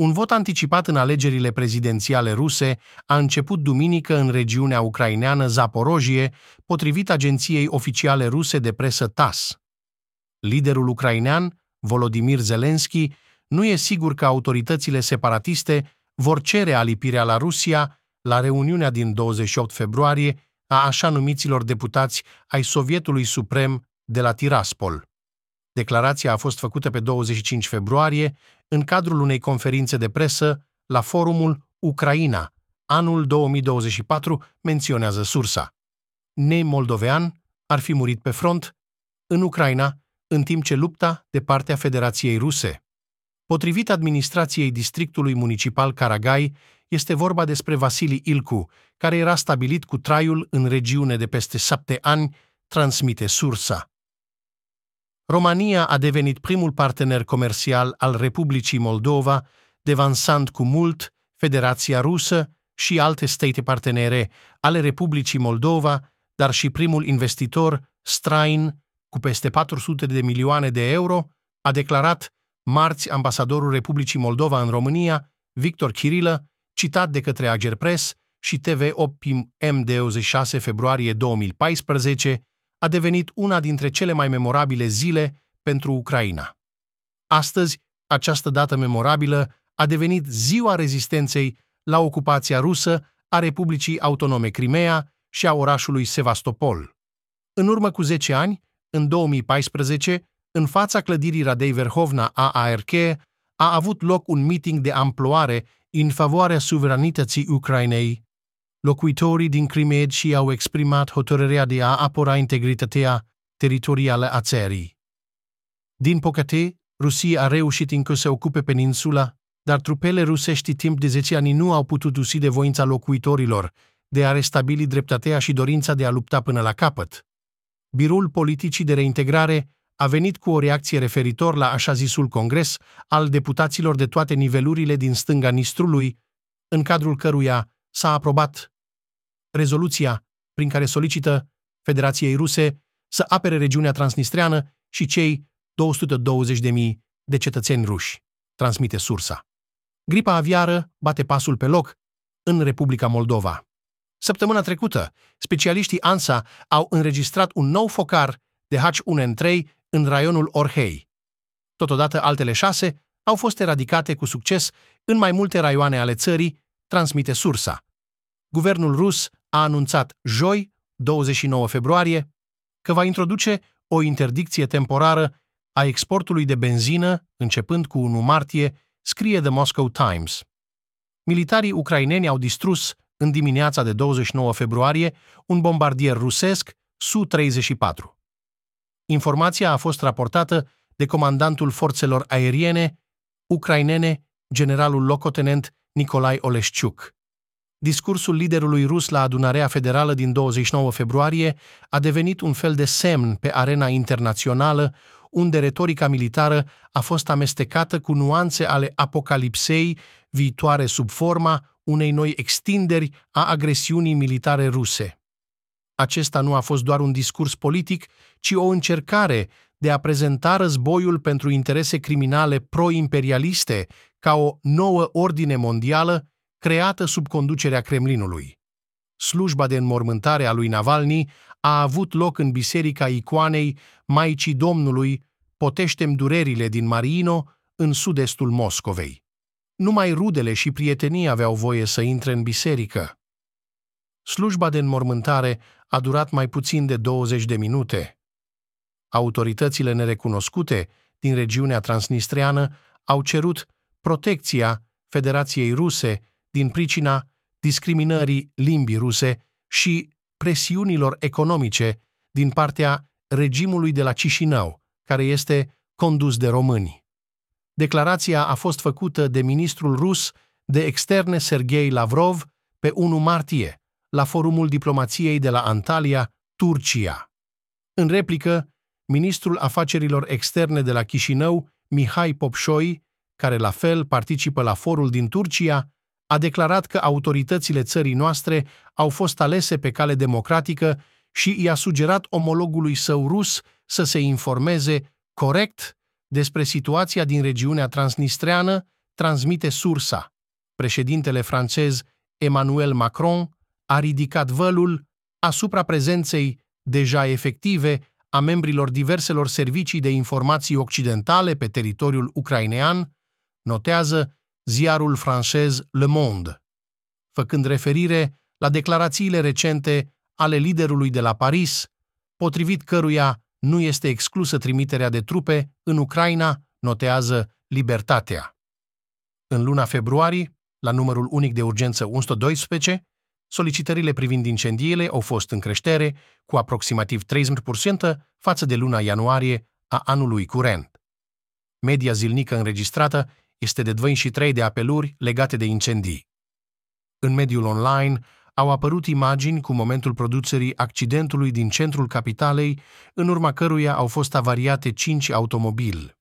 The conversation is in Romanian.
Un vot anticipat în alegerile prezidențiale ruse a început duminică în regiunea ucraineană Zaporojie, potrivit agenției oficiale ruse de presă TAS. Liderul ucrainean, Volodymyr Zelensky, nu e sigur că autoritățile separatiste vor cere alipirea la Rusia la reuniunea din 28 februarie a așa numiților deputați ai Sovietului Suprem de la Tiraspol. Declarația a fost făcută pe 25 februarie în cadrul unei conferințe de presă la forumul Ucraina, anul 2024, menționează sursa. Nei moldovean ar fi murit pe front în Ucraina, în timp ce lupta de partea Federației Ruse. Potrivit administrației districtului municipal Caragai, este vorba despre Vasili Ilcu, care era stabilit cu traiul în regiune de peste șapte ani, transmite sursa. România a devenit primul partener comercial al Republicii Moldova, devansant cu mult Federația Rusă și alte state partenere ale Republicii Moldova, dar și primul investitor străin cu peste 400 de milioane de euro, a declarat marți ambasadorul Republicii Moldova în România, Victor Chirilă, citat de către Agerpres și TV8 M26 februarie 2014, a devenit una dintre cele mai memorabile zile pentru Ucraina. Astăzi, această dată memorabilă a devenit ziua rezistenței la ocupația rusă a Republicii Autonome Crimea și a orașului Sevastopol. În urmă cu 10 ani, în 2014, în fața clădirii Radei Verhovna a ARK, a avut loc un meeting de amploare în favoarea suveranității Ucrainei locuitorii din Crimea și au exprimat hotărârea de a apăra integritatea teritorială a țării. Din păcate, Rusia a reușit încă să ocupe peninsula, dar trupele rusești timp de 10 ani nu au putut usi de voința locuitorilor de a restabili dreptatea și dorința de a lupta până la capăt. Birul Politicii de Reintegrare a venit cu o reacție referitor la așa zisul congres al deputaților de toate nivelurile din stânga Nistrului, în cadrul căruia s-a aprobat rezoluția prin care solicită Federației Ruse să apere regiunea transnistreană și cei 220.000 de cetățeni ruși, transmite sursa. Gripa aviară bate pasul pe loc în Republica Moldova. Săptămâna trecută, specialiștii ANSA au înregistrat un nou focar de H1N3 în raionul Orhei. Totodată altele șase au fost eradicate cu succes în mai multe raioane ale țării, transmite sursa. Guvernul rus a anunțat joi, 29 februarie, că va introduce o interdicție temporară a exportului de benzină începând cu 1 martie, scrie The Moscow Times. Militarii ucraineni au distrus în dimineața de 29 februarie un bombardier rusesc Su-34. Informația a fost raportată de comandantul forțelor aeriene ucrainene, generalul locotenent Nicolai Oleșciuc. Discursul liderului rus la adunarea federală din 29 februarie a devenit un fel de semn pe arena internațională, unde retorica militară a fost amestecată cu nuanțe ale apocalipsei viitoare sub forma unei noi extinderi a agresiunii militare ruse. Acesta nu a fost doar un discurs politic, ci o încercare de a prezenta războiul pentru interese criminale pro-imperialiste ca o nouă ordine mondială creată sub conducerea Kremlinului. Slujba de înmormântare a lui Navalny a avut loc în biserica icoanei Maicii Domnului, Poteștem durerile din Marino, în sud-estul Moscovei. Numai rudele și prietenii aveau voie să intre în biserică. Slujba de înmormântare a durat mai puțin de 20 de minute. Autoritățile nerecunoscute din regiunea transnistreană au cerut protecția Federației Ruse din pricina discriminării limbii ruse și presiunilor economice din partea regimului de la Chișinău, care este condus de români. Declarația a fost făcută de ministrul rus de externe Sergei Lavrov pe 1 martie, la forumul diplomației de la Antalya, Turcia. În replică, ministrul afacerilor externe de la Chișinău, Mihai Popșoi, care la fel participă la forul din Turcia, a declarat că autoritățile țării noastre au fost alese pe cale democratică și i-a sugerat omologului său rus să se informeze corect despre situația din regiunea transnistreană, transmite sursa. Președintele francez Emmanuel Macron a ridicat vălul asupra prezenței deja efective a membrilor diverselor servicii de informații occidentale pe teritoriul ucrainean, notează ziarul francez Le Monde, făcând referire la declarațiile recente ale liderului de la Paris, potrivit căruia nu este exclusă trimiterea de trupe în Ucraina, notează Libertatea. În luna februarie, la numărul unic de urgență 112, solicitările privind incendiile au fost în creștere cu aproximativ 30% față de luna ianuarie a anului curent. Media zilnică înregistrată este de 23 de apeluri legate de incendii. În mediul online au apărut imagini cu momentul producerii accidentului din centrul capitalei, în urma căruia au fost avariate cinci automobili.